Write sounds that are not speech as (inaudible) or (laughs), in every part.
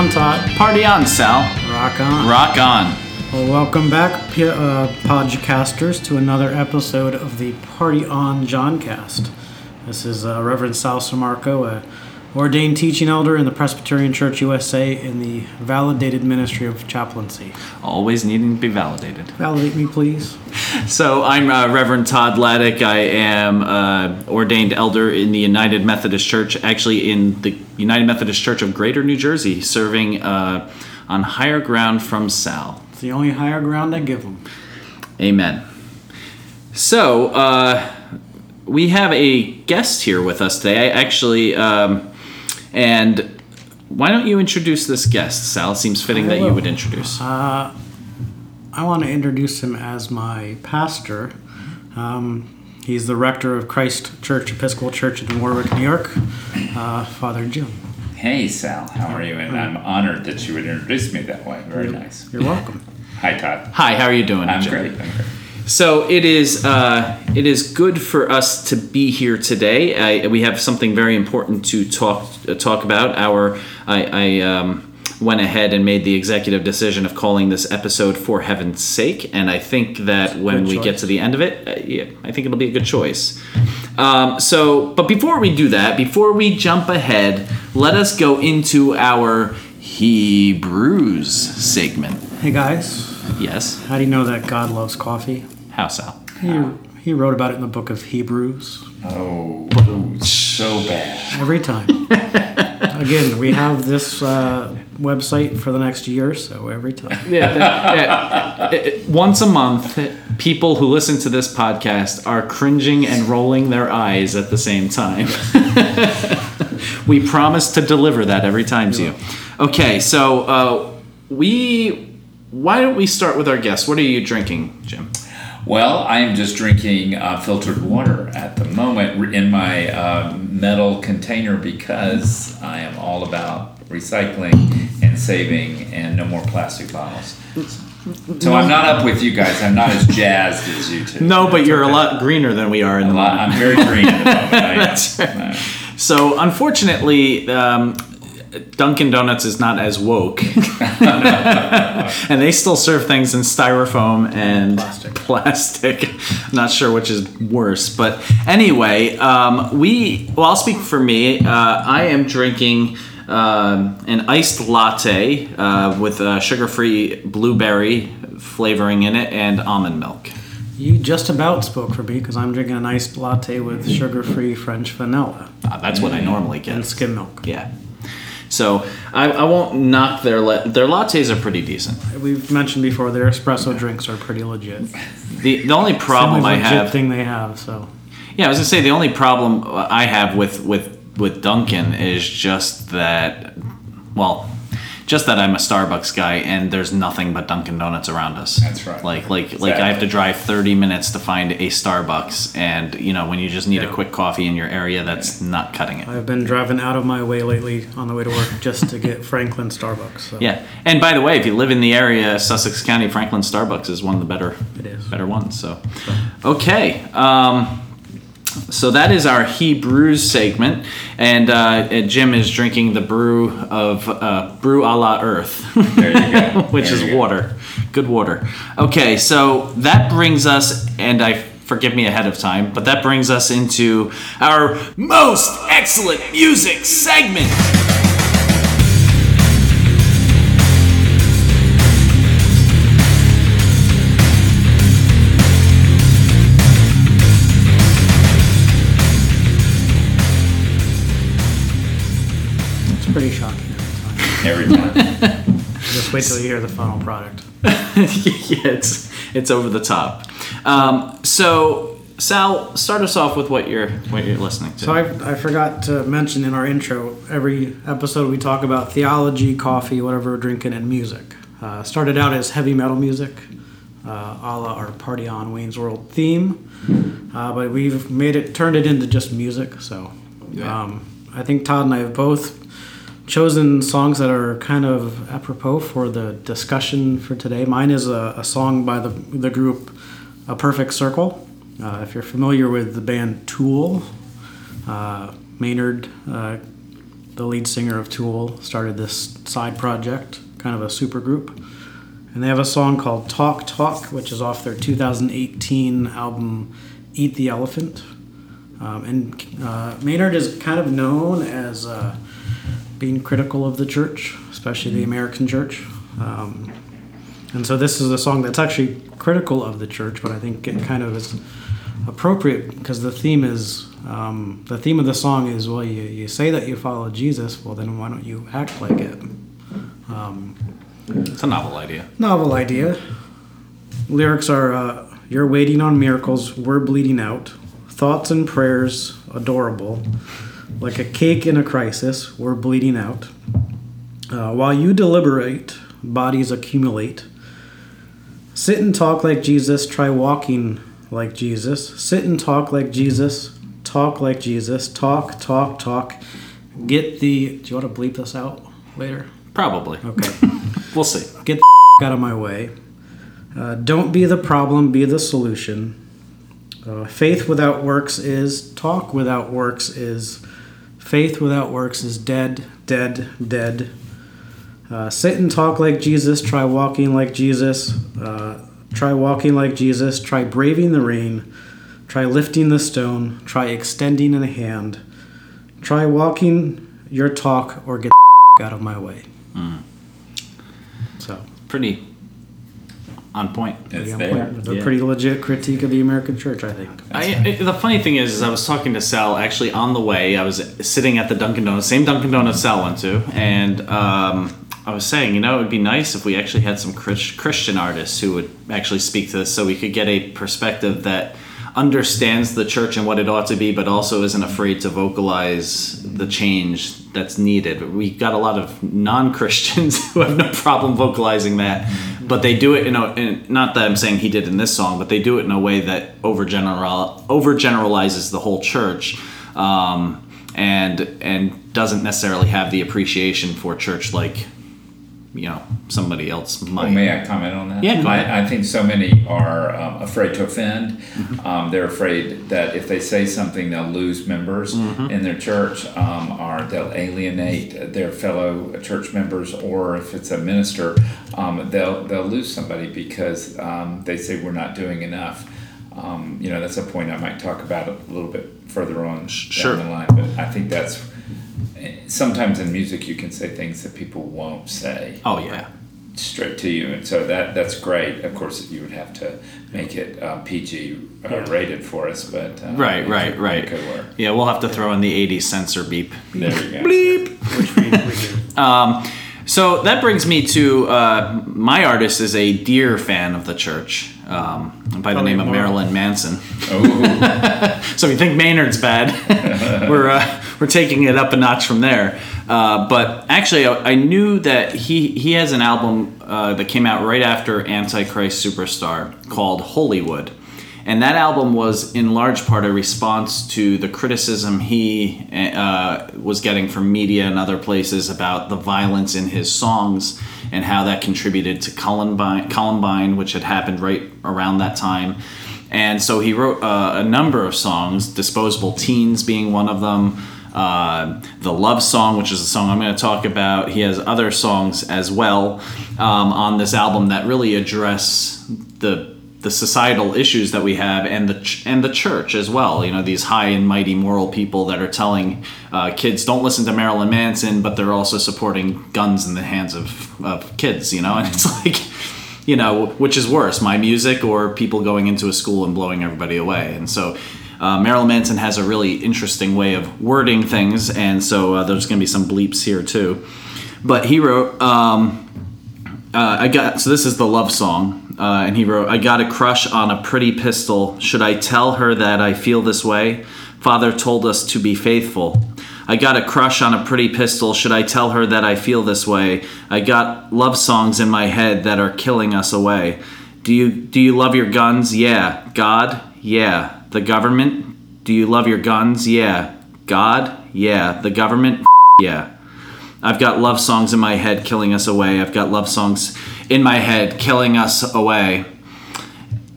Party on, Todd. Party on, Sal. Rock on. Rock on. Well, welcome back, P- uh, podcasters, to another episode of the Party on Johncast. This is uh, Reverend Sal Samarco, a ordained teaching elder in the Presbyterian Church USA in the validated ministry of chaplaincy. Always needing to be validated. Validate me, please. (laughs) So I'm uh, Reverend Todd Laddick. I am uh, ordained elder in the United Methodist Church, actually in the United Methodist Church of Greater New Jersey, serving uh, on higher ground from Sal. It's the only higher ground I give them. Amen. So, uh, we have a guest here with us today. I actually, um, and why don't you introduce this guest, Sal? It seems fitting that you would introduce. I want to introduce him as my pastor. Um, he's the rector of Christ Church Episcopal Church in Warwick, New York, uh, Father Jim. Hey Sal, how are you? And I'm honored that you would introduce me that way. Very nice. You're welcome. (laughs) Hi Todd. Hi, how are you doing? I'm Jim? great. I'm great. So it is. Uh, it is good for us to be here today. I, we have something very important to talk uh, talk about. Our I, I um, went ahead and made the executive decision of calling this episode "For Heaven's Sake," and I think that when we get to the end of it, uh, yeah, I think it'll be a good choice. Um, so, but before we do that, before we jump ahead, let us go into our Hebrews segment. Hey guys, Yes, how do you know that God loves coffee? How Sal? He, he wrote about it in the book of Hebrews Oh, so bad. every time. (laughs) Again, we have this uh, website for the next year, so every time. yeah, that- yeah. It- it- once a month, people who listen to this podcast are cringing and rolling their eyes at the same time. (laughs) we promise to deliver that every time to you. Okay, so uh, we. Why don't we start with our guest? What are you drinking, Jim? Well, I am just drinking uh, filtered water at the moment in my uh, metal container because I am all about recycling and saving and no more plastic bottles. So I'm not up with you guys. I'm not as jazzed as you two. No, but you're a lot greener than we are in the A lot- moment. I'm very green at the moment. (laughs) That's right. So unfortunately, um, Dunkin' Donuts is not as woke, (laughs) and they still serve things in styrofoam and Plastic. plastic. Not sure which is worse, but anyway, um, we. Well, I'll speak for me. Uh, I am drinking. Um, an iced latte uh, with uh, sugar-free blueberry flavoring in it and almond milk. You just about spoke for me because I'm drinking a nice latte with sugar-free French vanilla Uh, that's what I normally get. and get. skim milk. Yeah. So I, I won't knock their la- their lattes are pretty decent. We've mentioned before their espresso drinks are pretty legit. The the only problem I legit have, thing they have. So yeah, I was gonna say the only problem I have with with with Dunkin' is just that, well, just that I'm a Starbucks guy and there's nothing but Dunkin' Donuts around us. That's right. Like like like I have to drive 30 minutes to find a Starbucks, and you know when you just need Yeah. a quick coffee in your area, that's not cutting it. I've been driving out of my way lately on the way to work just to get Franklin Starbucks. So Yeah, and by the way, if you live in the area, Sussex County, Franklin Starbucks is one of the better, It is. better ones. So, okay, um, so that is our Hebrews segment, and, uh, Jim is drinking the brew of uh, brew a la Earth, There you go. (laughs) which There is you go. water, good water. Okay, so that brings us, and I forgive me ahead of time, but that brings us into our most excellent music segment. Every (laughs) time. Just wait till you hear the final product. (laughs) yeah, it's it's over the top. Um, so Sal, start us off with what you're what you're listening to. So I, I forgot to mention in our intro, every episode we talk about theology, coffee, whatever we're drinking, and music. Uh, started out as heavy metal music, uh, a la our Party on Wayne's World theme, uh, but we've made it, turned it into just music. So Yeah. um, I think Todd and I have both chosen songs that are kind of apropos for the discussion for today. Mine is a, a song by the, the group A Perfect Circle. Uh, if you're familiar with the band Tool, uh, Maynard uh, the lead singer of Tool, started this side project, kind of a super group. And they have a song called Talk Talk, which is off their 2018 album Eat the Elephant. Um, and uh, Maynard is kind of known as uh, being critical of the church, especially the American church. Um, and so this is a song that's actually critical of the church, but I think it kind of is appropriate because the theme is um, the theme of the song is well, you, you say that you follow Jesus, well, then why don't you act like it? Um, It's a novel idea. novel idea. Lyrics are uh, You're waiting on miracles, we're bleeding out. Thoughts and prayers, adorable. Like a cake in a crisis, we're bleeding out. Uh, while you deliberate, bodies accumulate. Sit and talk like Jesus, try walking like Jesus. Sit and talk like Jesus, talk like Jesus, talk, talk, talk. Get the. Do you want to bleep this out later? Probably. Okay. (laughs) We'll see. Get the (laughs) out of my way. Uh, don't be the problem, be the solution. Uh, faith without works is, talk without works is, faith without works is dead, dead, dead. Uh, sit and talk like Jesus, try walking like Jesus, uh, try walking like Jesus, try braving the rain, try lifting the stone, try extending a hand, try walking your talk or get the (laughs) out of my way. So. Pretty on point. It's Yeah, there. It's a Yeah. pretty legit critique of the American church, I think. I, I- the funny thing is, is, I was talking to Sal actually on the way. I was sitting at the Dunkin' Donuts, same Dunkin' Donuts Sal went to, and um, I was saying, you know, it would be nice if we actually had some Chris, Christian artists who would actually speak to this, so we could get a perspective that understands the church and what it ought to be, but also isn't afraid to vocalize the change that's needed. We got a lot of non-Christians (laughs) who have no problem vocalizing that, but they do it in a in, not that I'm saying he did in this song, but they do it in a way that overgeneral overgeneralizes the whole church. Um, and and doesn't necessarily have the appreciation for church like you know somebody else might. Well, may I comment on that? Yeah, go I, I think so many are um, afraid to offend. Mm-hmm. Um, they're afraid that if they say something, they'll lose members Mm-hmm. in their church, um, or they'll alienate their fellow church members, or if it's a minister, um, they'll they'll lose somebody because um, they say we're not doing enough. Um, you know, that's a point I might talk about a little bit further on Sure. down the line. But I think that's sometimes in music you can say things that people won't say Oh yeah. straight to you, and so that that's great. Of course, you would have to make it uh, PG uh, Yeah. rated for us, but uh, Right, right, could- right. Could work. Yeah, we'll have to throw in the 80s censor beep. There you go. Bleep. (laughs) Which we, we do. Um, so that brings me to uh, my artist is a dear fan of the church um, by the Probably name of. Marilyn Manson. Oh, (laughs) So if you think Maynard's bad, (laughs) we're uh, we're taking it up a notch from there. Uh, but actually, I, I knew that he he has an album uh, that came out right after Antichrist Superstar called Hollywood, and that album was in large part a response to the criticism he uh, was getting from media and other places about the violence in his songs and how that contributed to Columbine, Columbine which had happened right around that time. And so he wrote uh, a number of songs, Disposable Teens being one of them, uh, The Love Song, which is a song I'm going to talk about. He has other songs as well um, on this album that really address the the societal issues that we have and the ch- and the church as well. You know, these high and mighty moral people that are telling uh, kids don't listen to Marilyn Manson, but they're also supporting guns in the hands of, of kids. You know, (laughs) and it's like you know, which is worse, my music or people going into a school and blowing everybody away. And so uh, Marilyn Manson has a really interesting way of wording things, and so uh, there's going to be some bleeps here too. But he wrote, um, uh, I got, so this is the love song, uh, and he wrote, I got a crush on a pretty pistol. Should I tell her that I feel this way? Father told us to be faithful. I got a crush on a pretty pistol. Should I tell her that I feel this way? I got love songs in my head that are killing us away. Do you do you love your guns? Yeah. God? Yeah. The government? Do you love your guns? Yeah. God? Yeah. The government? (laughs) Yeah. I've got love songs in my head killing us away. I've got love songs in my head killing us away.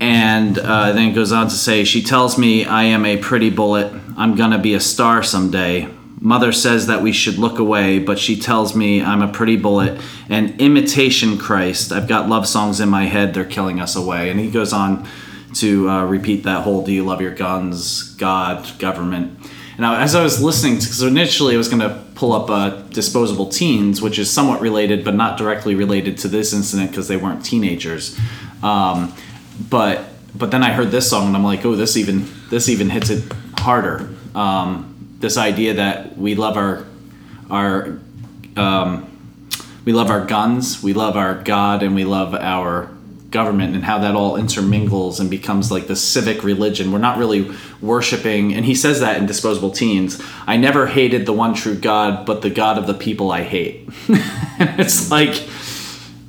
And uh, then it goes on to say, She tells me I am a pretty bullet. I'm gonna be a star someday. Mother says that we should look away, but she tells me I'm a pretty bullet and imitation Christ. I've got love songs in my head, they're killing us away. And he goes on to uh, repeat that whole do you love your guns, God, government. And I, as I was listening, because initially I was going to pull up uh, Disposable Teens, which is somewhat related, but not directly related to this incident because they weren't teenagers. Um, but but then I heard this song and I'm like, oh, this even this even hits it harder. Um, this idea that we love our our um, we love our guns, we love our God, and we love our government, and how that all intermingles and becomes like the civic religion. We're not really worshiping, and he says that in Disposable Teens. I never hated the one true God, but the God of the people I hate. (laughs) it's like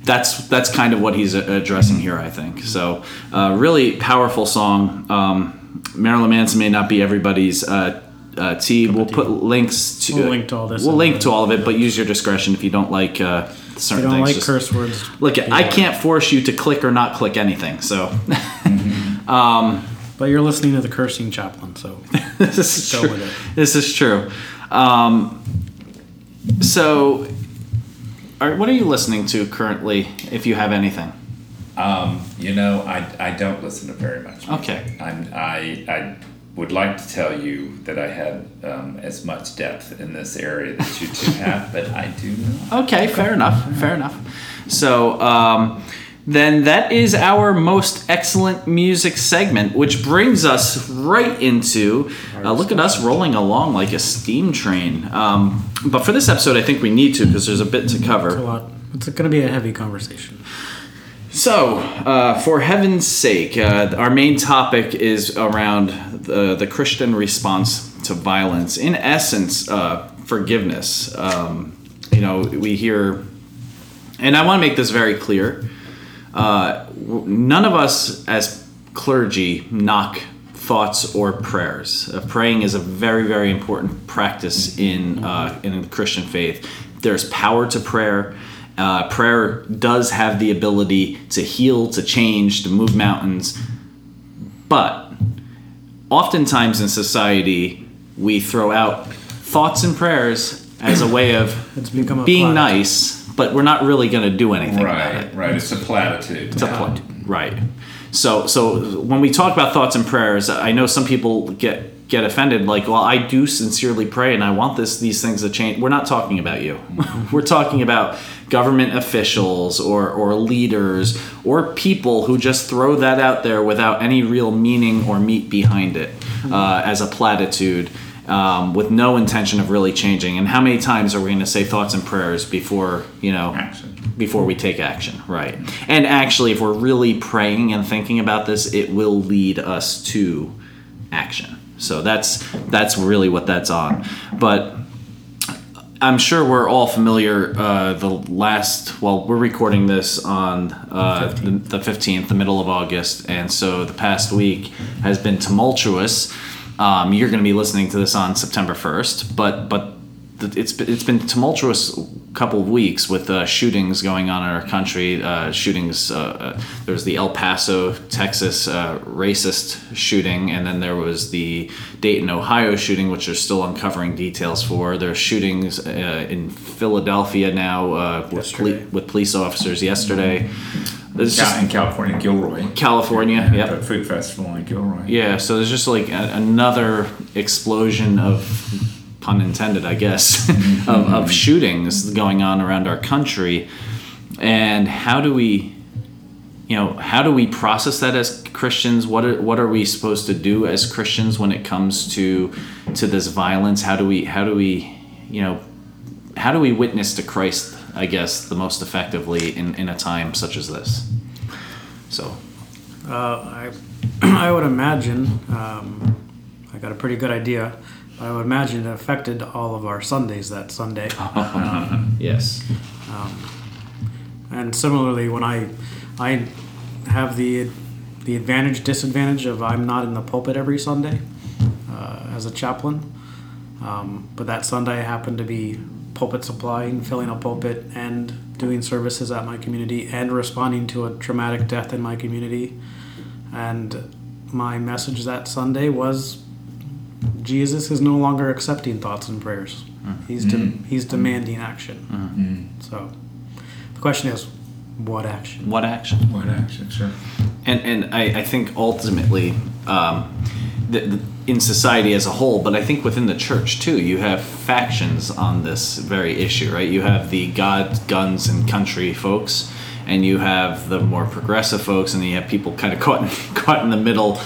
that's that's kind of what he's addressing here, I think. So, uh, really powerful song. Um, Marilyn Manson may not be everybody's uh, uh, tea. We'll put links to. We'll link to all this. We'll link to all of it, but use your discretion if you don't like uh, certain You don't things. like Just- curse words. Look, I can't force you to click or not click anything. So (laughs) um But you're listening to the cursing chaplain, so (laughs) this is true. with it. This is true. Um, so, are, what are you listening to currently, if you have anything? Um, you know, I, I don't listen to very much. music. Okay. I'm, I, I would like to tell you that I had um, as much depth in this area that you two (laughs) have, but I do not. Okay, fair enough. Fair enough. So, um, then that is our most excellent music segment, which brings us right into uh, look at us rolling along like a steam train. Um, but for this episode, I think we need to because there's a bit to cover. a lot. It's going to be a heavy conversation. So, uh, for heaven's sake, uh, our main topic is around the, the Christian response to violence. In essence, uh, forgiveness. Um, you know, we hear, and I want to make this very clear uh, none of us as clergy knock thoughts or prayers. Uh, praying is a very, very important practice in uh, in the Christian faith. There's power to prayer. Uh, prayer does have the ability to heal, to change, to move mountains, but oftentimes in society we throw out thoughts and prayers as a way of (clears throat) It's become a being platitude. nice, but we're not really going to do anything about Right, it. right. It's a platitude. It's a point. Right. So so when we talk about thoughts and prayers, I know some people get get offended like, well, I do sincerely pray and I want this these things to change. We're not talking about you. (laughs) We're talking about government officials or or leaders or people who just throw that out there without any real meaning or meat behind it uh, as a platitude. Um, with no intention of really changing, and how many times are we going to say thoughts and prayers before you know Action. before we take action, right? And actually, if we're really praying and thinking about this, it will lead us to action. So that's that's really what that's on. But I'm sure we're all familiar. Uh, the last, well, we're recording this on uh, the, the 15th, the middle of August, and so the past week has been tumultuous. Um, you're going to be listening to this on September 1st, but but it's been- it's been tumultuous couple of weeks with uh, shootings going on in our country. Uh, shootings. Uh, uh, there was the El Paso, Texas uh, racist shooting, and then there was the Dayton, Ohio shooting, which they're still uncovering details for. There's shootings uh, in Philadelphia now uh, with, poli- with police officers yesterday. There's just in California, Gilroy. California. yeah. Yep. food festival in Gilroy. Yeah. So there's just like a, another explosion of pun intended, I guess, (laughs) of, of shootings going on around our country. And how do we, you know, how do we process that as Christians? What are, what are we supposed to do as Christians when it comes to to this violence? How do we how do we, you know, how do we witness to Christ? I guess the most effectively in, in a time such as this. So Uh, I, (clears throat) I would imagine, um, I got a pretty good idea, but I would imagine it affected all of our Sundays that Sunday. (laughs) yes, And similarly, when I, I have the, the advantage disadvantage of I'm not in the pulpit every Sunday uh, as a chaplain. Um, but that Sunday I happened to be pulpit supplying, filling a pulpit, and doing services at my community, and responding to a traumatic death in my community. And my message that Sunday was Jesus is no longer accepting thoughts and prayers. Mm-hmm. He's de- mm-hmm. he's demanding action. Mm-hmm. So the question is, what action? What action? What action? Sure. And and I, I think ultimately, um, the, the, in society as a whole, but I think within the church too, you have factions on this very issue, right? You have the God, guns, and country folks, and you have the more progressive folks, and you have people kind of (laughs) caught in, caught in the middle.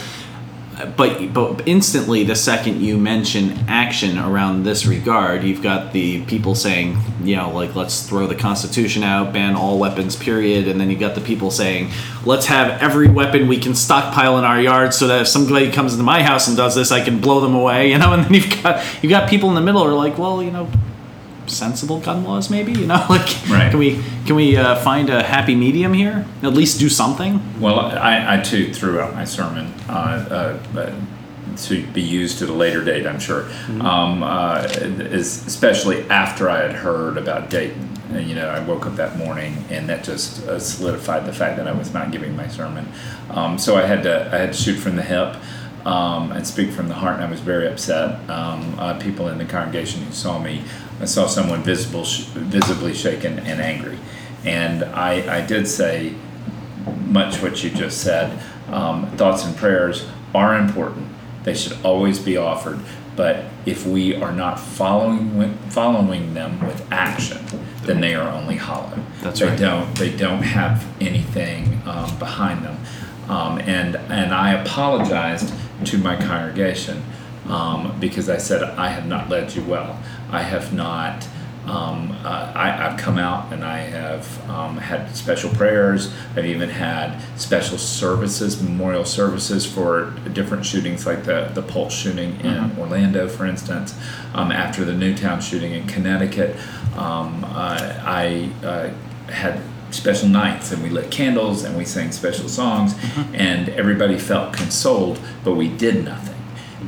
But but instantly, the second you mention action around this regard, you've got the people saying, you know, like let's throw the Constitution out, ban all weapons, period, and then you've got the people saying, let's have every weapon we can stockpile in our yard, so that if somebody comes into my house and does this, I can blow them away, (laughs) you know. And then you've got you've got people in the middle who are like, well, you know, sensible gun laws, maybe, you know, (laughs) like Right. can we can we uh, find a happy medium here? At least do something. Well, I, I too threw out my sermon uh, uh, uh, to be used at a later date, I'm sure, um, uh, is, especially after I had heard about Dayton. And, you know, I woke up that morning, and that just uh, solidified the fact that I was not giving my sermon. Um, so I had to I had to shoot from the hip. Um, and speak from the heart, and I was very upset. Um, uh, people in the congregation who saw me, I saw someone visible, sh- visibly shaken and angry, and I, I did say, much what you just said. Um, thoughts and prayers are important. They should always be offered. But if we are not following following them with action, then they are only hollow. That's they right. don't they don't have anything um, behind them. Um, and and I apologized to my congregation um, because I said I have not led you well. I have not. Um, uh, I, I've come out and I have um, had special prayers. I've even had special services, memorial services for different shootings, like the the Pulse shooting in Orlando, for instance. Um, after the Newtown shooting in Connecticut, um, uh, I uh, had special nights and we lit candles and we sang special songs and everybody felt consoled, but we did nothing.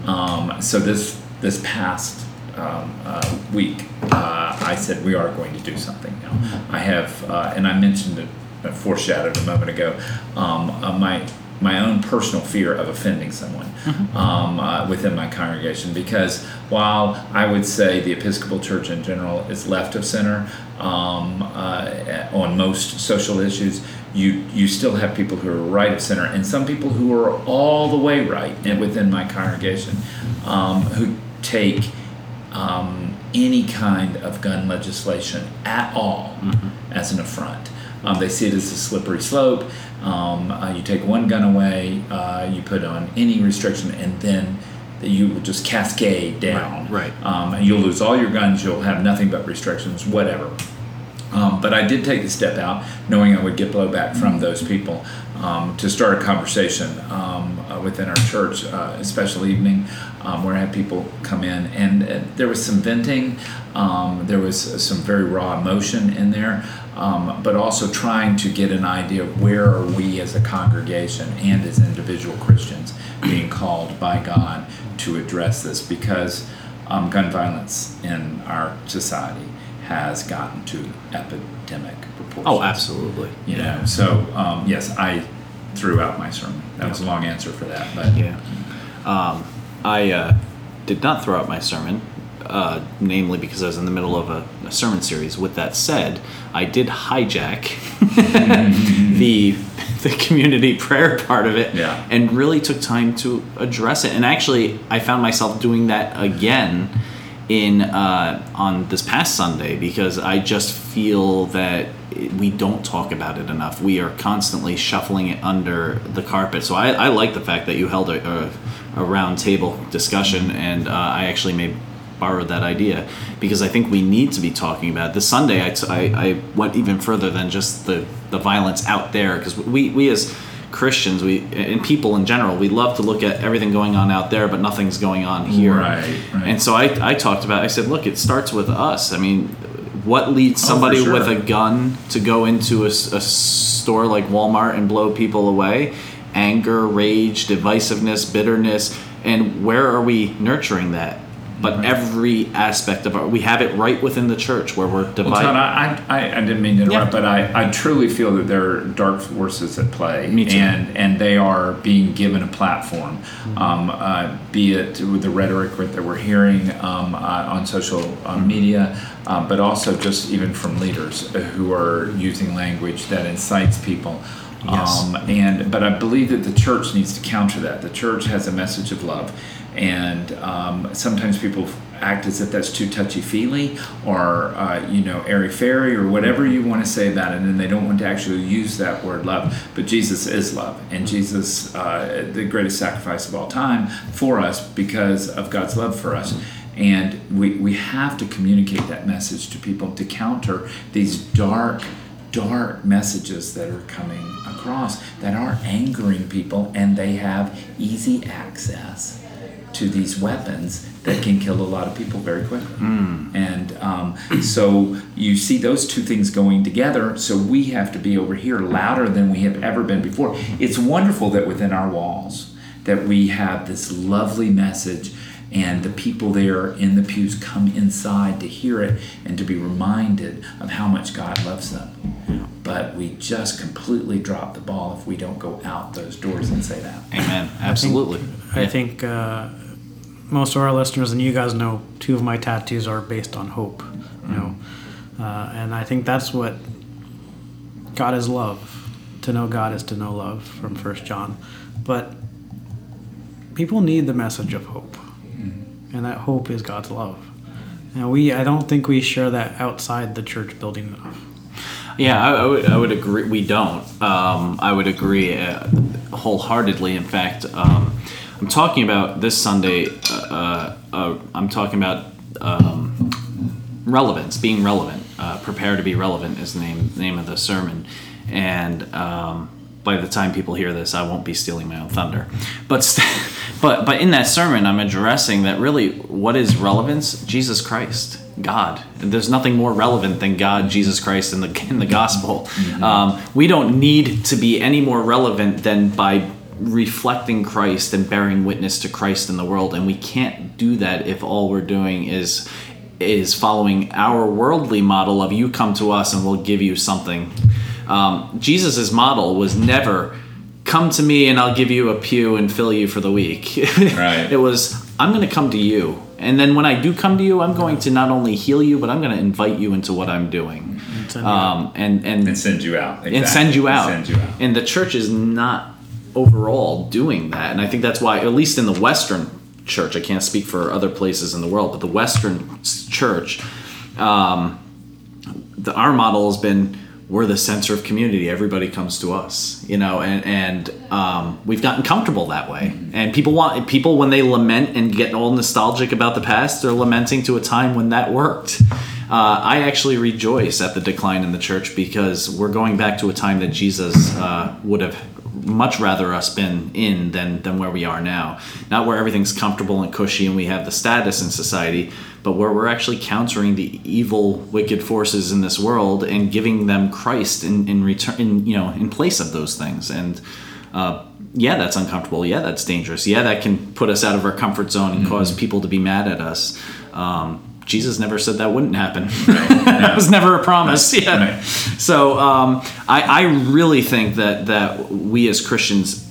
Um, so this this past um, uh, week, uh, I said we are going to do something now. I have, uh, and I mentioned it, uh, foreshadowed a moment ago, um, uh, my my own personal fear of offending someone um, uh, within my congregation because while I would say the Episcopal Church in general is left of center um, uh, on most social issues, you you still have people who are right of center and some people who are all the way right and within my congregation um, who take um, any kind of gun legislation at all as an affront. Um, they see it as a slippery slope. Um, uh, you take one gun away, uh, you put on any restriction, and then you will just cascade down. Right, right. Um, and you'll lose all your guns. You'll have nothing but restrictions, whatever. Um, but I did take the step out, knowing I would get blowback from those people, um, to start a conversation um, uh, within our church, uh, a special evening um, where I had people come in, and uh, there was some venting, um, there was some very raw emotion in there, um, but also trying to get an idea of where are we as a congregation and as individual Christians being called by God to address this. Because um, gun violence in our society has gotten to epidemic Oh, absolutely. You know, so um, yes, I threw out my sermon. That was a long answer for that, but Yeah. Um, I uh, did not throw out my sermon, uh, namely because I was in the middle of a, a sermon series. With that said, I did hijack (laughs) the the community prayer part of it, Yeah. and really took time to address it. And actually, I found myself doing that again in uh, on this past Sunday because I just feel that we don't talk about it enough. We are constantly shuffling it under the carpet. So I, I like the fact that you held a, a, a round table discussion, and uh, I actually may borrow that idea because I think we need to be talking about it. This Sunday. I, t- I, I went even further than just the, the violence out there because we, we as Christians, we and people in general, we love to look at everything going on out there, but nothing's going on here. Right, right. And so I, I talked about. I said, look, it starts with us. I mean, what leads Oh, somebody sure. with a gun to go into a store like Walmart and blow people away? Anger, rage, divisiveness, bitterness, and where are we nurturing that? But every aspect of our we have it right within the church where we're Well, divided. Todd, I, I, I didn't mean to interrupt, Yeah. but I, I truly feel that there are dark forces at play. Me too. And, and they are being given a platform, um, uh, be it with the rhetoric that we're hearing um, uh, on social uh, media, um, but also just even from leaders who are using language that incites people. Yes. Um, and but I believe that the church needs to counter that. The church has a message of love, and um, sometimes people act as if that's too touchy feely or uh, you know airy fairy or whatever you want to say about it, and they don't want to actually use that word love. But Jesus is love, and Jesus, uh, the greatest sacrifice of all time for us because of God's love for us. And we, we have to communicate that message to people to counter these dark dark messages that are coming across that are angering people and they have easy access to these weapons that can kill a lot of people very quickly and um, so you see those two things going together so we have to be over here louder than we have ever been before it's wonderful that within our walls that we have this lovely message and the people there in the pews come inside to hear it and to be reminded of how much God loves them. But we just completely drop the ball if we don't go out those doors and say that. Amen. Absolutely. I Yeah. think uh, most of our listeners and you guys know two of my tattoos are based on hope. You know, uh, and I think that's what God is love. To know God is to know love from First John, but people need the message of hope, and that hope is God's love. And we, I don't think we share that outside the church building enough. Yeah, I, I would. I would agree. We don't. Um, I would agree uh, wholeheartedly. In fact, um, I'm talking about this Sunday. Uh, uh, uh, I'm talking about um, relevance, being relevant. Uh, Prepare to be relevant is the name name of the sermon, and um, by the time people hear this, I won't be stealing my own thunder. But st- (laughs) but but in that sermon, I'm addressing that really what is relevance? Jesus Christ. God. There's nothing more relevant than God, Jesus Christ, in the in the gospel. Um, we don't need to be any more relevant than by reflecting Christ and bearing witness to Christ in the world. And we can't do that if all we're doing is is following our worldly model of you come to us and we'll give you something. Um, Jesus' model was never come to me and I'll give you a pew and fill you for the week. (laughs) Right. it was I'm going to come to you. And then when I do come to you, I'm going to not only heal you, but I'm going to invite you into what I'm doing. send you Um, and, and, And send you out. and send you out. Send you out. And the church is not overall doing that. And I think that's why, at least in the Western church, I can't speak for other places in the world, but the Western church, um, the, our model has been we're the center of community. Everybody comes to us, you know, and and um, we've gotten comfortable that way. And people want people when they lament and get all nostalgic about the past, they're lamenting to a time when that worked. Uh, I actually rejoice at the decline in the church because we're going back to a time that Jesus uh, would have much rather us been in than than where we are now. Not where everything's comfortable and cushy and we have the status in society, but where we're actually countering the evil, wicked forces in this world and giving them Christ in in return, in, you know, in place of those things. And uh, yeah, that's uncomfortable. Yeah, that's dangerous. Yeah, that can put us out of our comfort zone and cause people to be mad at us. Um, Jesus never said that wouldn't happen. (laughs) that (laughs) was never a promise. Yeah. Right. So um, I, I really think that that we as Christians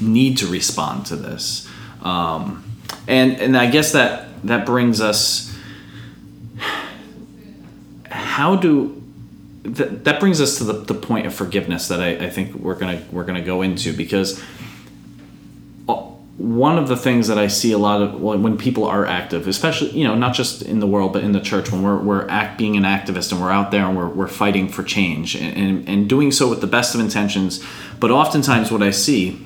need to respond to this, um, and and I guess that that brings us. How do that, that brings us to the, the point of forgiveness that I, I think we're gonna we're gonna go into because uh, one of the things that I see a lot of when people are active, especially you know not just in the world but in the church, when we're we're act being an activist and we're out there and we're, we're fighting for change and, and and doing so with the best of intentions, but oftentimes what I see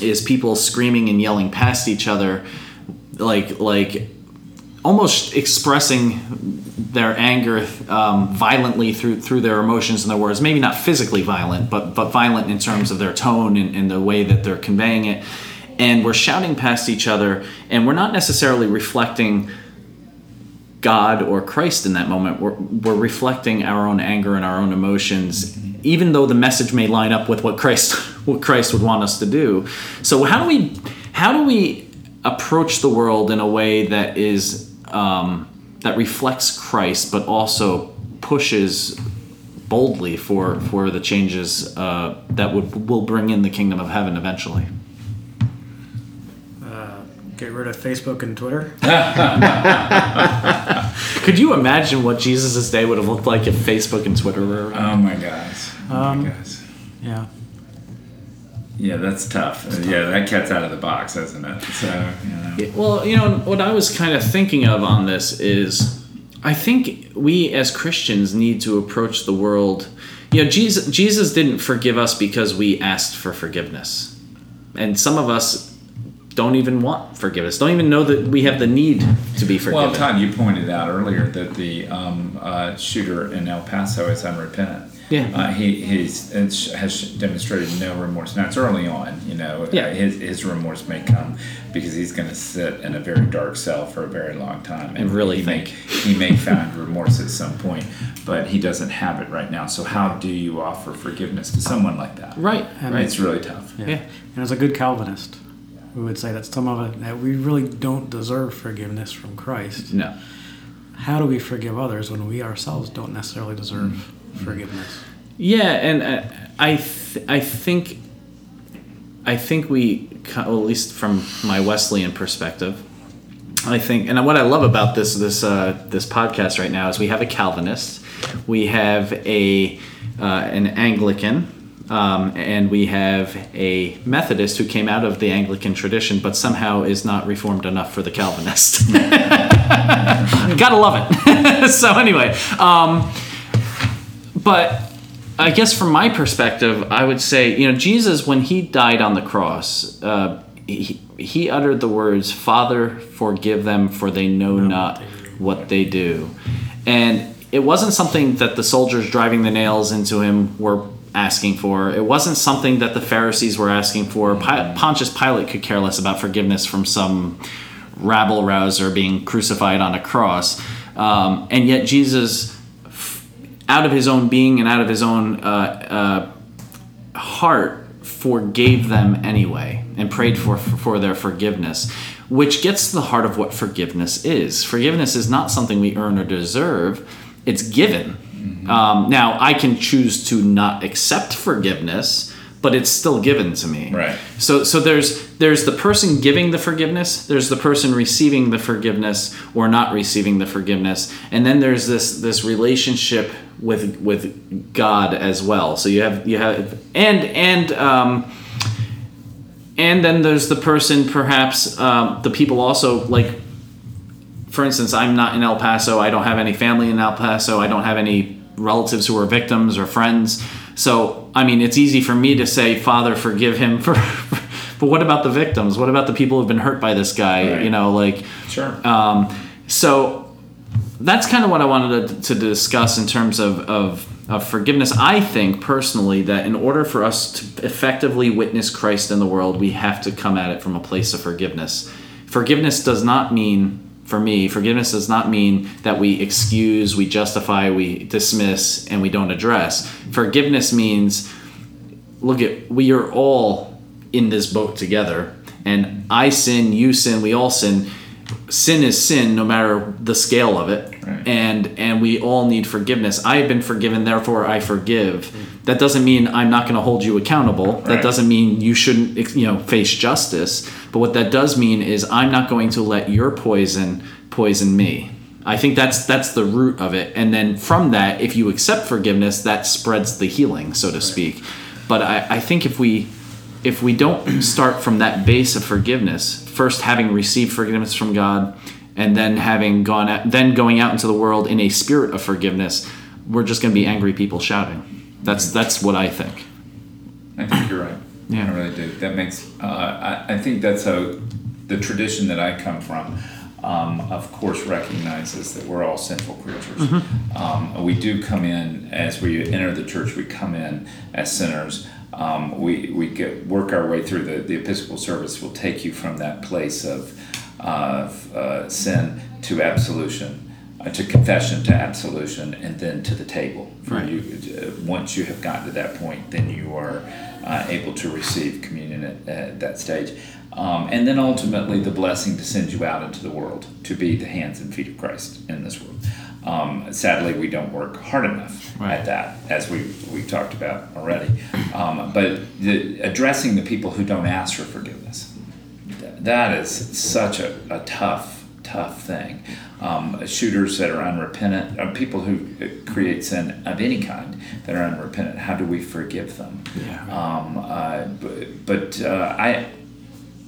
is people screaming and yelling past each other, like like almost expressing their anger um, violently through through their emotions and their words. Maybe not physically violent, but but violent in terms of their tone and, and the way that they're conveying it. And we're shouting past each other, and we're not necessarily reflecting God or Christ in that moment. We're, we're reflecting our own anger and our own emotions, even though the message may line up with what Christ (laughs) what Christ would want us to do. So how do we how do we approach the world in a way that is um, that reflects Christ, but also pushes boldly for for the changes uh, that would will bring in the kingdom of heaven eventually. Get rid of Facebook and Twitter. (laughs) (laughs) Could you imagine what Jesus' day would have looked like if Facebook and Twitter were around? Oh my gosh. Oh Um, my gosh. Yeah. Yeah, that's tough. Yeah, that cat's out of the box, isn't it? So, you know. Well, you know, what I was kind of thinking of on this is I think we as Christians need to approach the world. You know, Jesus, Jesus didn't forgive us because we asked for forgiveness. And some of us don't even want forgiveness, don't even know that we have the need to be forgiven. Well, Todd, you pointed out earlier that the um, uh, shooter in El Paso is unrepentant. Yeah. Uh, he he's it's, has demonstrated no remorse. Now it's early on, you know. Yeah. Uh, his his remorse may come because he's going to sit in a very dark cell for a very long time, And really he think. may, he may find remorse at some point, but he doesn't have it right now. So how do you offer forgiveness to someone like that? right, And right. It's really tough. Yeah. Yeah. And as a good Calvinist, we would say that some of it that we really don't deserve forgiveness from Christ. No. How do we forgive others when we ourselves don't necessarily deserve Mm-hmm. Forgiveness? Yeah, and uh, I th- I think I think we well, at least from my Wesleyan perspective, I think and what I love about this this uh, this podcast right now is we have a Calvinist, we have a uh, an Anglican. Um, and we have a Methodist who came out of the Anglican tradition, but somehow is not reformed enough for the Calvinist. (laughs) Gotta love it. (laughs) so anyway, um, but I guess from my perspective, I would say, you know, Jesus, when he died on the cross, uh, he, he uttered the words, Father, forgive them, for they know not what they do. And it wasn't something that the soldiers driving the nails into him were asking for. It wasn't something that the Pharisees were asking for. Pi- Pontius Pilate could care less about forgiveness from some rabble rouser being crucified on a cross. Um, and yet, Jesus out of his own being and out of his own uh, uh, heart forgave them anyway and prayed for, for their forgiveness which gets to the heart of what forgiveness is. Forgiveness is not something we earn or deserve. It's given. Um, now i can choose to not accept forgiveness but it's still given to me. Right. so so there's there's the person giving the forgiveness, there's the person receiving the forgiveness or not receiving the forgiveness, and then there's this this relationship with with God as well. So you have you have and and um, and then there's the person perhaps um, the people also like for instance i'm not in el paso i don't have any family in el paso i don't have any relatives who are victims or friends so i mean it's easy for me to say father forgive him for (laughs) but what about the victims what about the people who've been hurt by this guy Right. you know like Sure. um, so that's kind of what I wanted to, to discuss in terms of, of, of forgiveness. I think personally that in order for us to effectively witness Christ in the world, we have to come at it from a place of forgiveness. Forgiveness does not mean, for me, forgiveness does not mean that we excuse, we justify, we dismiss, and we don't address. Forgiveness means look at we are all in this boat together. And i sin you sin we all sin. Sin is sin no matter the scale of it. Right. and and we all need forgiveness. I have been forgiven therefore i forgive. That doesn't mean i'm not going to hold you accountable. That doesn't mean you shouldn't you know face justice. But what that does mean is i'm not going to let your poison poison me. I think that's that's the root of it, and then from that, if you accept forgiveness, that spreads the healing, so to speak. But I, I think if we if we don't start from that base of forgiveness, first having received forgiveness from God, and then having gone out, then going out into the world in a spirit of forgiveness, we're just going to be angry people shouting. That's that's what I think. I think you're right. Yeah. I really do. That makes. Uh, I, I think that's a the tradition that I come from. Um, of course, recognizes that we're all sinful creatures. Mm-hmm. Um, we do come in as we enter the church. We come in as sinners. Um, we we get work our way through the the Episcopal service. Will take you from that place of of uh, sin to absolution. uh, to confession, to absolution, and then to the table. For Right. you, uh, once you have gotten to that point, then you are uh, able to receive communion at, at that stage, um, and then ultimately the blessing to send you out into the world to be the hands and feet of Christ in this world. Um, sadly, we don't work hard enough Right. at that, as we we talked about already. Um, but the, addressing the people who don't ask for forgiveness, that is such a, a tough, tough thing. Um, shooters that are unrepentant, uh, people who uh, create sin of any kind that are unrepentant, how do we forgive them? Yeah. Um, uh, but but uh, I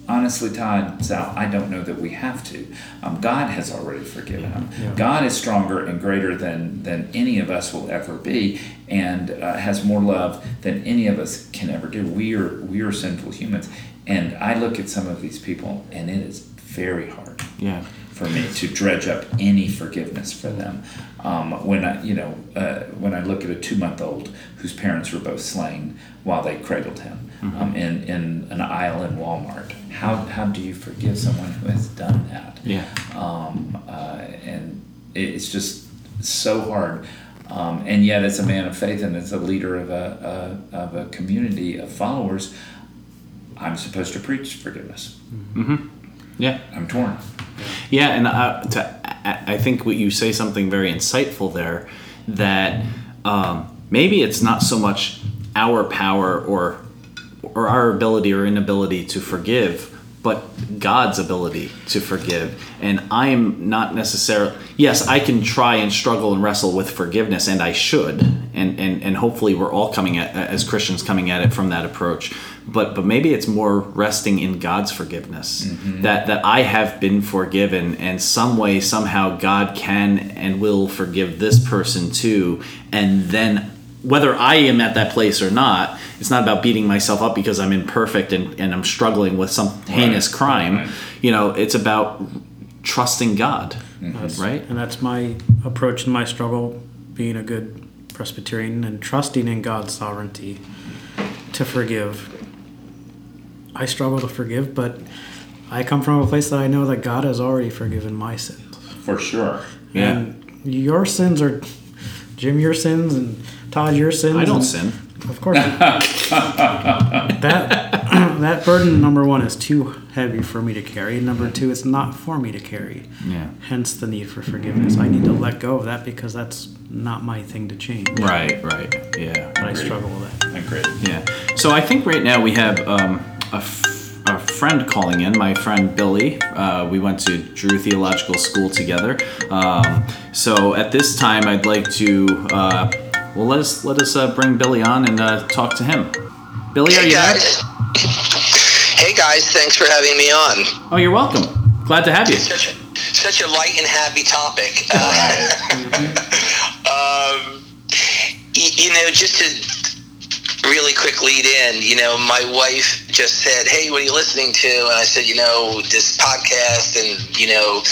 honestly, Todd, Sal, I don't know that we have to. Um, God has already forgiven them. Yeah. God is stronger and greater than than any of us will ever be, and uh, has more love than any of us can ever do. We are we are sinful humans, and I look at some of these people, and it is very hard Yeah. For me to dredge up any forgiveness for them. Um, when I, you know, uh, when I look at a two-month-old whose parents were both slain while they cradled him um, in in an aisle in Walmart, how how do you forgive someone who has done that? Yeah. Um, uh, and it's just so hard. Um, and yet, as a man of faith and as a leader of a, a of a community of followers, I'm supposed to preach forgiveness. Yeah. I'm torn. Yeah, and uh, to, I I think what you say something very insightful there that um, maybe it's not so much our power or or our ability or inability to forgive, but God's ability to forgive. And I'm not necessarily yes, I can try and struggle and wrestle with forgiveness, and I should, and and and hopefully we're all coming at as Christians coming at it from that approach. But but maybe it's more resting in God's forgiveness mm-hmm. that that I have been forgiven, and some way somehow God can and will forgive this person too, and then whether I am at that place or not, it's not about beating myself up because I'm imperfect and, and I'm struggling with some heinous crime. right. You know, it's about trusting God, mm-hmm. right? And that's my approach in my struggle, being a good Presbyterian and trusting in God's sovereignty to forgive. I struggle to forgive, but I come from a place that I know that God has already forgiven my sins. For sure. Yeah. And your sins are, Jim, your sins, and Todd, your sins. I don't sin. Of course. (laughs) that (clears throat) that burden number one is too heavy for me to carry. Number two, it's not for me to carry. Yeah. Hence the need for forgiveness. I need to let go of that because that's not my thing to change. Right, right. Yeah. But I struggle with it. Agreed. Yeah. So I think right now we have um, a, f- a friend calling in, my friend Billy. Uh, we went to Drew Theological School together. Um, so at this time, I'd like to uh, well let us let us uh, bring Billy on and uh, talk to him. Billy, are Hey you there? guys. Hey guys, thanks for having me on. Oh, you're welcome. Glad to have you. Such a, such a light and happy topic. Uh, (laughs) um, you know, just to really quick lead in, you know, my wife just said, "Hey, what are you listening to?" And I said, "You know, this podcast and you know,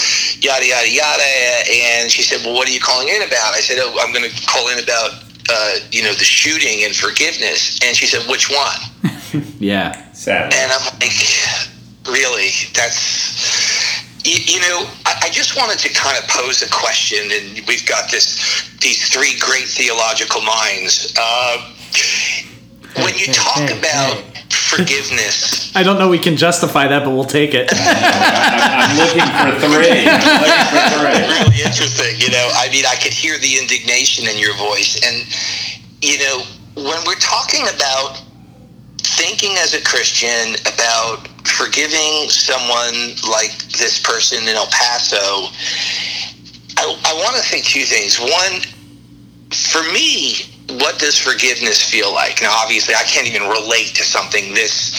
yada yada yada." And she said, "Well, what are you calling in about?" I said, "Oh, I'm going to call in about." Uh, you know the shooting and forgiveness, and she said, "Which one?" (laughs) Yeah. Sadly. And I'm like, really? That's you, you know. I, I just wanted to kind of pose a question, and we've got this these three great theological minds. Uh, when you talk about hey. Forgiveness, I don't know we can justify that, but we'll take it. I'm, (laughs) I'm looking for three. I'm looking for three. really interesting. You know, I mean, I could hear the indignation in your voice, and you know, when we're talking about thinking as a Christian about forgiving someone like this person in El Paso, I, I want to say two things. One, for me, what does forgiveness feel like? Now, obviously, I can't even relate to something this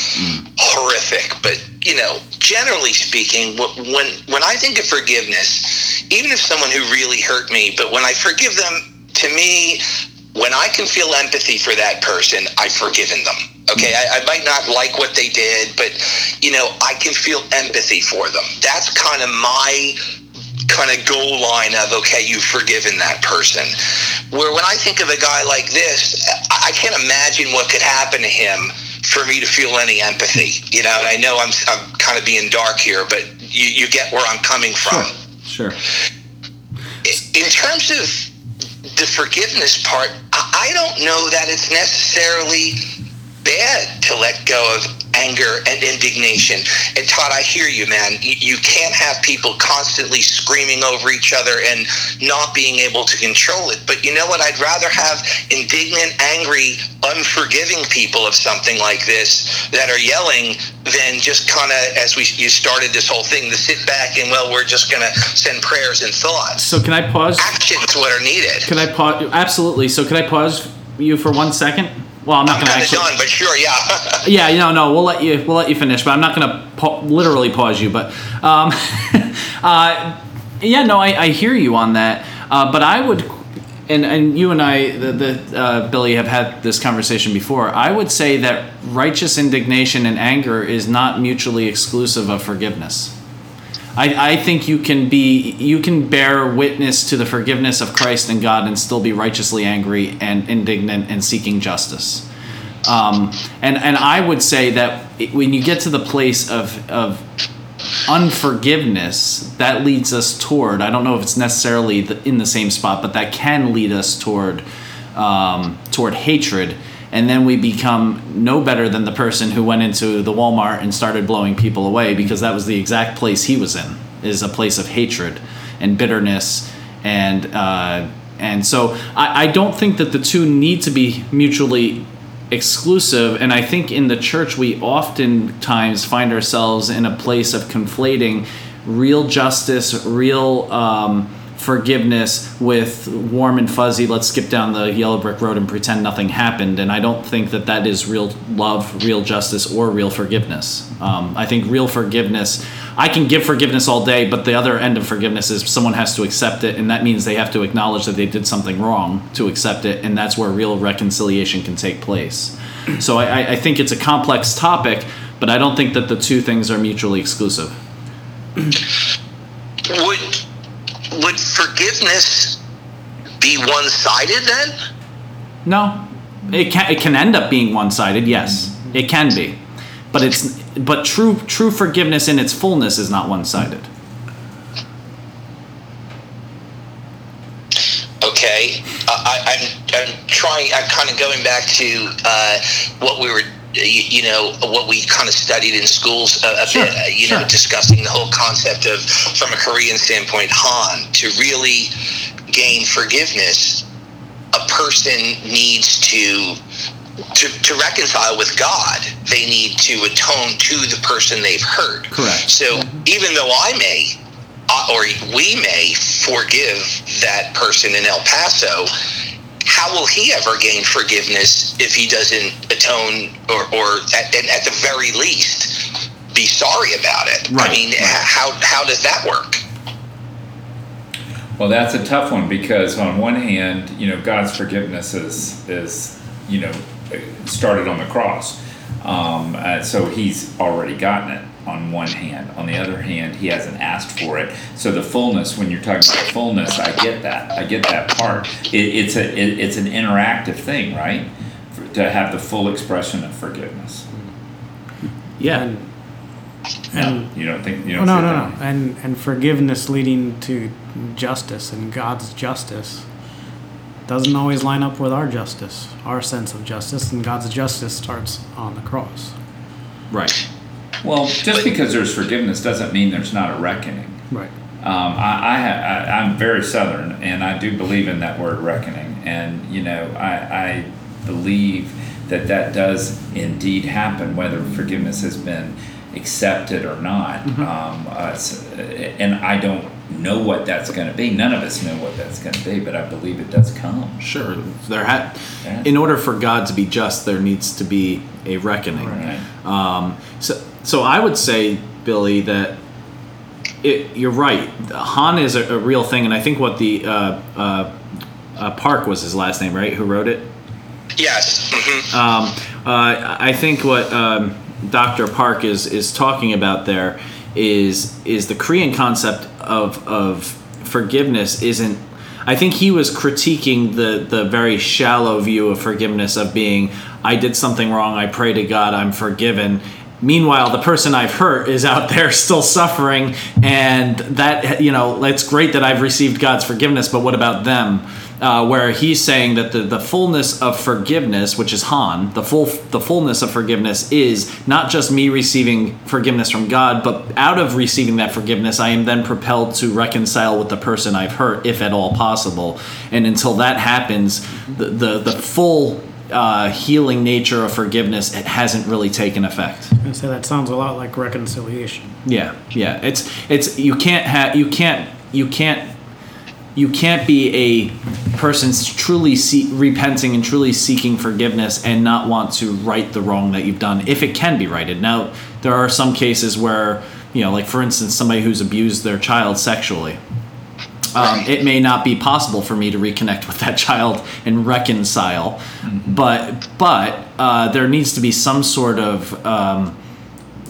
horrific, but you know, generally speaking, when when I think of forgiveness, even if someone who really hurt me, but when I forgive them, to me, when I can feel empathy for that person, I've forgiven them. Okay, I, I might not like what they did, but you know, I can feel empathy for them. That's kind of my kind of goal line of okay, you've forgiven that person. Where when I think of a guy like this, I can't imagine what could happen to him for me to feel any empathy. You know, and I know I'm I'm kind of being dark here, but you, you get where I'm coming from. Sure. sure. in terms of the forgiveness part, I don't know that it's necessarily bad to let go of anger and indignation. And Todd, I hear you, man. You, can't have people constantly screaming over each other and not being able to control it. But you know what? I'd rather have indignant, angry, unforgiving people of something like this that are yelling than just kind of, as we you started this whole thing, to sit back and well, we're just going to send prayers and thoughts. So can I pause? Actions what are needed. Can I pause? Absolutely. So can I pause you for one second? Well, I'm not going to actually. done, but sure, yeah. (laughs) Yeah, you know, no, we'll let you we'll let you finish, but I'm not going to pa- literally pause you. But um, (laughs) uh, yeah, no, I, I hear you on that. Uh, but I would, and and you and I, the, the uh, Billy, have had this conversation before. I would say that righteous indignation and anger is not mutually exclusive of forgiveness. I, I think you can be you can bear witness to the forgiveness of Christ and God and still be righteously angry and indignant and seeking justice. Um, and and I would say that when you get to the place of of unforgiveness, that leads us toward I don't know if it's necessarily in the same spot, but that can lead us toward um, toward hatred. And then we become no better than the person who went into the Walmart and started blowing people away because that was the exact place he was in, is a place of hatred and bitterness and uh, and so I, I don't think that the two need to be mutually exclusive. And i think in the church we oftentimes find ourselves in a place of conflating real justice real um, forgiveness with warm and fuzzy let's skip down the yellow brick road and pretend nothing happened. And i don't think that that is real love real justice or real forgiveness. Um, i think real forgiveness i can give forgiveness all day but the other end of forgiveness is someone has to accept it. And that means they have to acknowledge that they did something wrong to accept it. And that's where real reconciliation can take place. So i, I- think it's a complex topic but i don't think that the two things are mutually exclusive forgiveness be one-sided then? No, it can it can end up being one sided. Yes, it can be, but it's but true true forgiveness in its fullness is not one sided. Okay, uh, I, I'm I'm trying. I'm kind of going back to uh, what we were. You, you know what we kind of studied in schools a, a Sure, bit. Uh, you know, discussing the whole concept of, from a Korean standpoint, Han. To really gain forgiveness, a person needs to to, to reconcile with God, they need to atone to the person they've hurt. Correct. So even though I may, uh, or we may forgive that person in El Paso, how will he ever gain forgiveness if he doesn't atone or, or at, and at the very least, be sorry about it? Right, I mean, right. how, how does that work? Well, that's a tough one because on one hand, you know, God's forgiveness is is you know started on the cross, um, uh, so He's already gotten it. On one hand, on the other hand, He hasn't asked for it. So the fullness, when you're talking about fullness, I get that. I get that part. It, it's a it, it's an interactive thing, right? For, to have the full expression of forgiveness. Yeah. And, No, you don't think you oh, don't. no, see no, no, way? and and forgiveness leading to justice and God's justice doesn't always line up with our justice, our sense of justice, and God's justice starts on the cross. Right. Well, just because there's forgiveness doesn't mean there's not a reckoning. Right. Um, I, I, I, I'm very Southern, and I do believe in that word reckoning. And you know, I, I believe that that does indeed happen, whether forgiveness has been accepted or not. Um, uh, and I don't know what that's going to be. None of us know what that's going to be, but I believe it does come. Sure. There ha- Yeah. in order for God to be just, there needs to be a reckoning. Right. Um, so, so I would say, Billy, that it, you're right. Han is a, a real thing, and I think what the uh, uh, uh, Park was his last name, right? Who wrote it? Yes. hmm Um, uh, I think what um, Dr. Park is is talking about there is is the Korean concept of of forgiveness isn't. I think he was critiquing the the very shallow view of forgiveness of being I did something wrong, I pray to God, I'm forgiven, Meanwhile, the person I've hurt is out (laughs) there still suffering, and that you know, it's great that I've received God's forgiveness, but what about them? Uh, where he's saying that the, the fullness of forgiveness, which is Han, the full the fullness of forgiveness is not just me receiving forgiveness from God, but out of receiving that forgiveness, I am then propelled to reconcile with the person I've hurt, if at all possible. And until that happens, the the, the full uh, healing nature of forgiveness it hasn't really taken effect. And so that sounds a lot like reconciliation. Yeah, yeah. It's it's you can't have you can't you can't you can't be a person truly see, repenting and truly seeking forgiveness and not want to right the wrong that you've done if it can be righted. Now there are some cases where you know, like for instance, somebody who's abused their child sexually. Um, it may not be possible for me to reconnect with that child and reconcile, mm-hmm. but but uh, there needs to be some sort of um,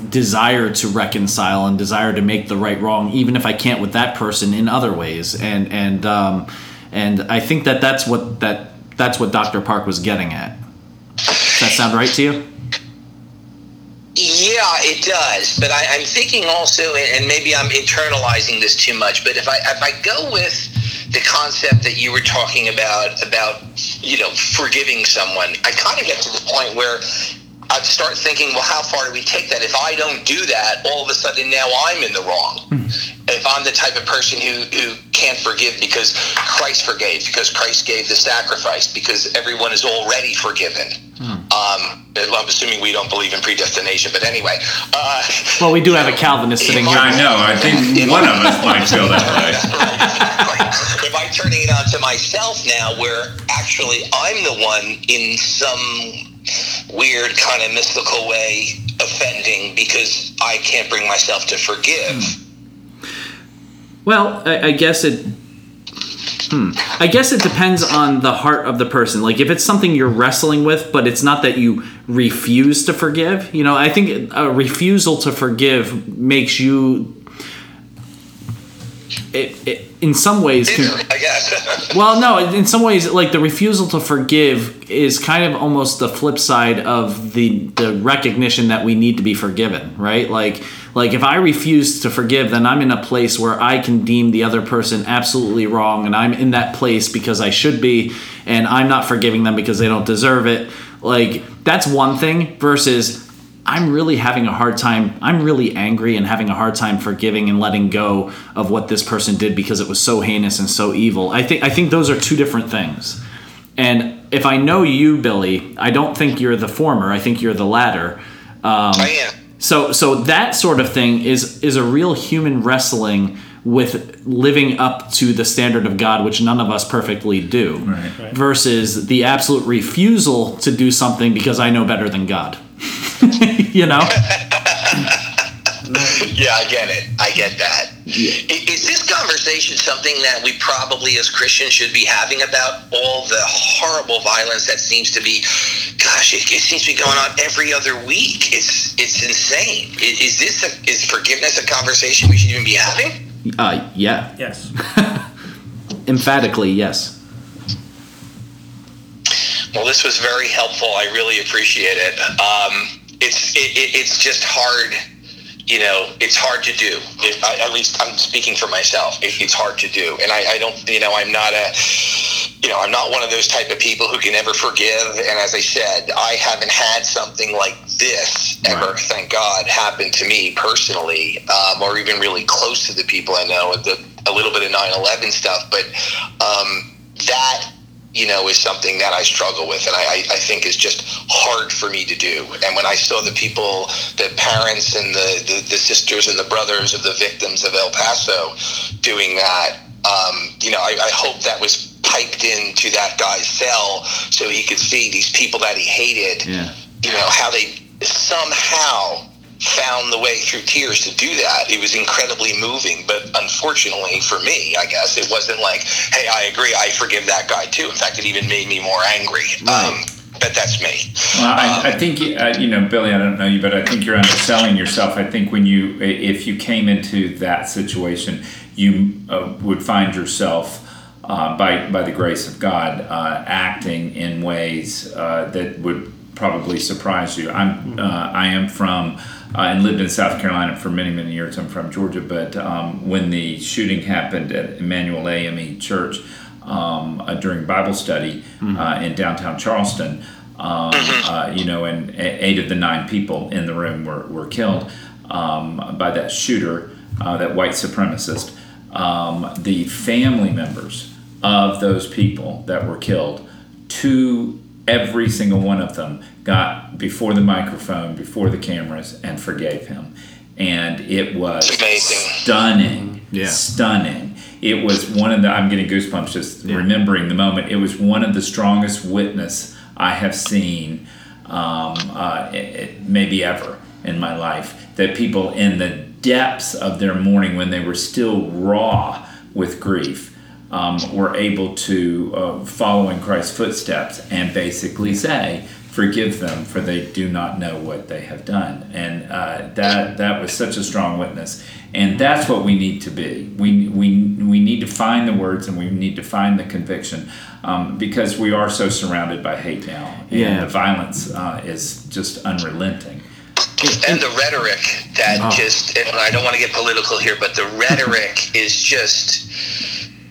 desire to reconcile and desire to make the right wrong, even if I can't with that person in other ways. And and um, and I think that that's what that that's what Dr. Park was getting at. Does that sound right to you? Yeah, it does. But I, am thinking also, and maybe I'm internalizing this too much. But if I if I go with the concept that you were talking about about you know forgiving someone, I kind of get to the point where I'd start thinking, well, how far do we take that? If I don't do that, all of a sudden now I'm in the wrong. Mm. If I'm the type of person who, who can't forgive because Christ forgave, because Christ gave the sacrifice, because everyone is already forgiven. Mm. Um, I'm assuming we don't believe in predestination, but anyway. Uh, well, we do have a Calvinist sitting here. I know. I think one of us might feel that way. (laughs) if I'm turning it on to myself now, where actually I'm the one in some weird kind of mystical way offending because I can't bring myself to forgive. Well, I, I guess it. Hmm. I guess it depends on the heart of the person. Like if it's something you're wrestling with, but it's not that you refuse to forgive. You know, I think a refusal to forgive makes you it, it, in some ways can, (laughs) I guess. (laughs) well no in some ways like the refusal to forgive is kind of almost the flip side of the the recognition that we need to be forgiven right like like if i refuse to forgive then i'm in a place where i can deem the other person absolutely wrong and i'm in that place because i should be and i'm not forgiving them because they don't deserve it like that's one thing versus I'm really having a hard time. I'm really angry and having a hard time forgiving and letting go of what this person did because it was so heinous and so evil. I think I think those are two different things. And if I know you, Billy, I don't think you're the former. I think you're the latter. Um, I am. So so that sort of thing is is a real human wrestling with living up to the standard of God, which none of us perfectly do, right. Right. versus the absolute refusal to do something because I know better than God. (laughs) you know? (laughs) yeah, I get it. I get that. Yeah. Is this conversation something that we probably as Christians should be having about all the horrible violence that seems to be, gosh, it, it seems to be going on every other week. It's it's insane. Is, is this a, is forgiveness a conversation we should even be having? Uh, yeah. Yes. (laughs) Emphatically, yes. Well, this was very helpful. I really appreciate it. Um, it's it, it, it's just hard you know, it's hard to do. It, I, at least I'm speaking for myself. It, it's hard to do, and I, I, don't, you know, I'm not a, you know, I'm not one of those type of people who can ever forgive. And as I said, I haven't had something like this ever, right. thank God, happen to me personally, um, or even really close to the people I know. The, a little bit of 9/11 stuff, but um, that you know, is something that I struggle with and I, I think is just hard for me to do. And when I saw the people, the parents and the, the, the sisters and the brothers of the victims of El Paso doing that, um, you know, I, I hope that was piped into that guy's cell so he could see these people that he hated, yeah. you know, how they somehow found the way through tears to do that. It was incredibly moving, but unfortunately for me, I guess it wasn't like, "Hey, I agree, I forgive that guy too." In fact, it even made me more angry. Right. Um, but that's me. Well, I, I think uh, you know, Billy. I don't know you, but I think you're underselling yourself. I think when you, if you came into that situation, you uh, would find yourself. Uh, by by the grace of God, uh, acting in ways uh, that would probably surprise you. I'm uh, I am from uh, and lived in South Carolina for many many years. I'm from Georgia, but um, when the shooting happened at Emanuel AME Church um, uh, during Bible study uh, in downtown Charleston, um, uh, you know, and eight of the nine people in the room were were killed um, by that shooter, uh, that white supremacist. Um, the family members of those people that were killed, two every single one of them got before the microphone, before the cameras, and forgave him. And it was amazing. stunning. Yeah. Stunning. It was one of the, I'm getting goosebumps just remembering the moment. It was one of the strongest witness I have seen, um, uh, it- it- maybe ever in my life. That people in the depths of their mourning, when they were still raw with grief, um, were able to uh, follow in Christ's footsteps and basically say, "Forgive them, for they do not know what they have done." And uh, that that was such a strong witness, and that's what we need to be. We we we need to find the words and we need to find the conviction, um, because we are so surrounded by hate now, and Yeah. the violence uh, is just unrelenting. and the rhetoric that just and I don't want to get political here, but the rhetoric is just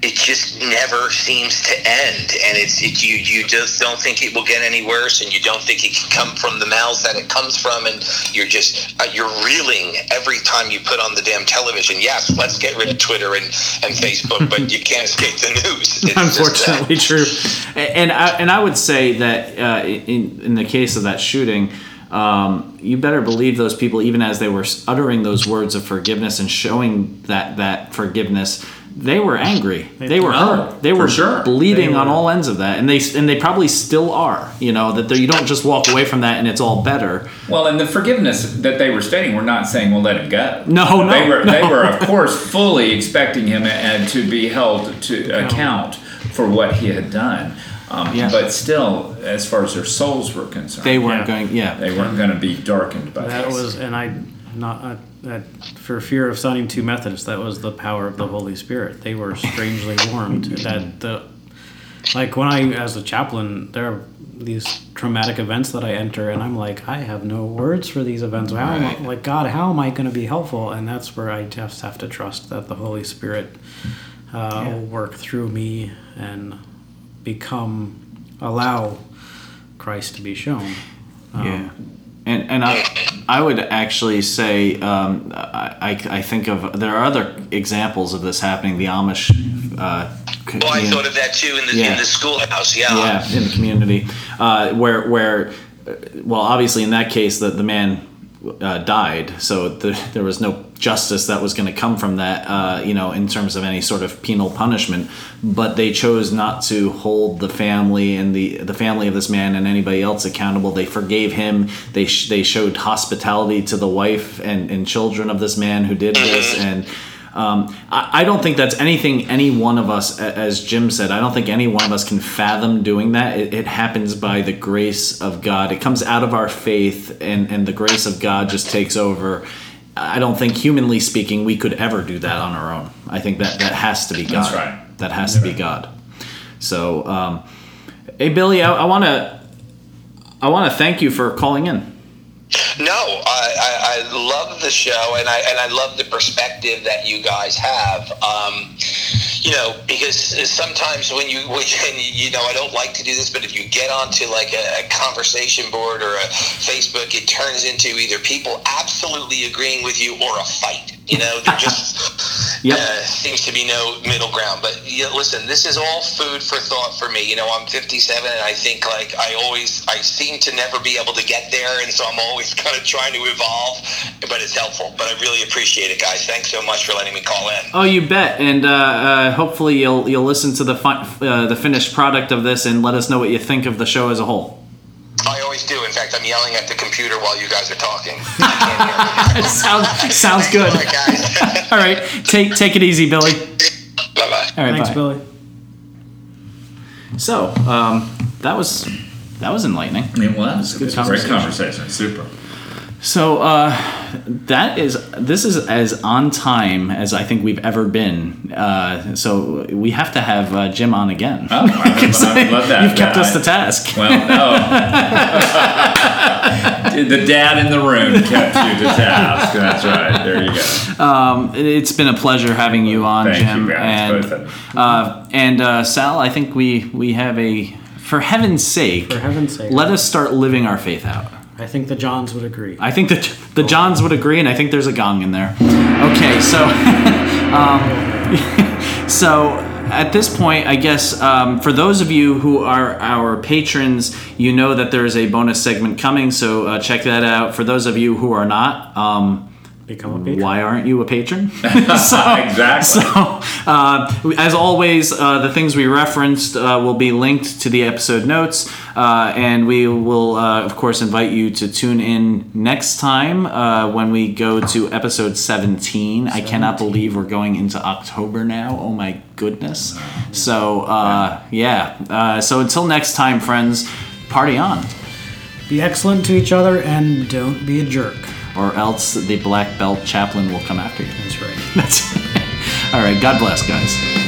it just never seems to end. And it's it, you you just don't think it will get any worse and you don't think it can come from the mouths that it comes from and you're just uh, you're reeling every time you put on the damn television. Yes let's get rid of twitter and, and facebook but you can't escape the news. It's uh, unfortunately true. And I, and I would say that uh, in, in the case of that shooting um, you better believe those people even as they were uttering those words of forgiveness and showing that that forgiveness they were angry they were Oh, hurt they were sure. bleeding They on all ends of that and they and they probably still are you know that you don't just walk away from that and it's all better Well, and the forgiveness that they were stating, we're not saying we'll let him go. No, no, they were they were of course fully expecting him and to be held to account for what he had done. Um, Yeah. But still, as far as their souls were concerned, they weren't Yeah. going yeah they weren't going to be darkened by That this. was, and I, not uh, that for fear of sounding too Methodist, that was the power of the Holy Spirit. They were strangely warmed. That the, like when I, as a chaplain, there are these traumatic events that I enter, and I'm like, I have no words for these events. How am I, like God? How am I going to be helpful? And that's where I just have to trust that the Holy Spirit uh, will work through me and become, allow Christ to be shown. Um, Yeah, and and I I would actually say um, I, I think of there are other examples of this happening. The Amish. Uh, well i thought of that too in the Yeah. in the schoolhouse yeah yeah, in the community, uh, where where uh, well, obviously in that case the the man uh, died, so the, there was no justice that was going to come from that, uh, you know, in terms of any sort of penal punishment. But they chose not to hold the family and the the family of this man and anybody else accountable. They forgave him. They sh- they showed hospitality to the wife and, and children of this man who did this and. Um, I, I don't think that's anything any one of us, as Jim said, I don't think any one of us can fathom doing that. It, it happens by the grace of God. It comes out of our faith, and, and the grace of God just takes over. I don't think, humanly speaking, we could ever do that on our own. I think that that has to be God. That's right. That has to be God. So, um, hey, Billy, I, I want to. I want to thank you for calling in. No, I, I, I love the show, and I and I love the perspective that you guys have. Um, you know, because sometimes when you (laughs) when, you know I don't like to do this, but if you get onto like a, a conversation board or a Facebook, it turns into either people absolutely agreeing with you or a fight. You know, there just (laughs) Yep. uh, seems to be no middle ground. But you know, listen, this is all food for thought for me. You know, I'm 57, and I think like I always, I seem to never be able to get there, and so I'm always (laughs) kind of trying to evolve. But it's helpful. But I really appreciate it, guys. Thanks so much for letting me call in. Oh, you bet, and uh, uh, hopefully you'll you'll listen to the uh, the finished product of this and let us know what you think of the show as a whole. I always do. In fact, I'm yelling at the computer while you guys are talking. I (laughs) can't hear you. sounds sounds good. All right, guys. (laughs) All right, take take it easy, Billy. bye bye. All right, Thanks, bye. Billy. So um, that was that was enlightening. It was. It was a great conversation. conversation. Super. So uh, that is this is as on time as I think we've ever been. Uh, so we have to have uh, Jim on again. Oh, I would, (laughs) I love that. You've kept Yeah, us I- to task. Well, no. (laughs) the dad in the room kept you to task. That's right. There you go. Um, it- it's been a pleasure having you on, Thank Jim. you guys, both of and uh, and uh, Sal, I think we we have a. For heaven's sake, For heaven's sake. let us start living our faith out. I think the Johns would agree. I think that the Johns would agree, and I think there's a gong in there. Okay, so, (laughs) um, (laughs) so at this point, I guess um, for those of you who are our patrons, you know that there is a bonus segment coming. So uh, check that out. For those of you who are not, um, Become a patron. why aren't you a patron? (laughs) (laughs) so, exactly. so, uh, as always, uh, the things we referenced uh, will be linked to the episode notes, uh, and we will, uh, of course, invite you to tune in next time uh, when we go to episode 17. I cannot believe we're going into October now. Oh my goodness. So, uh, yeah. Uh, so, until next time, friends, party on. Be excellent to each other and don't be a jerk. Or else the black belt chaplain will come after you. That's right. (laughs) That's all right. God bless, guys.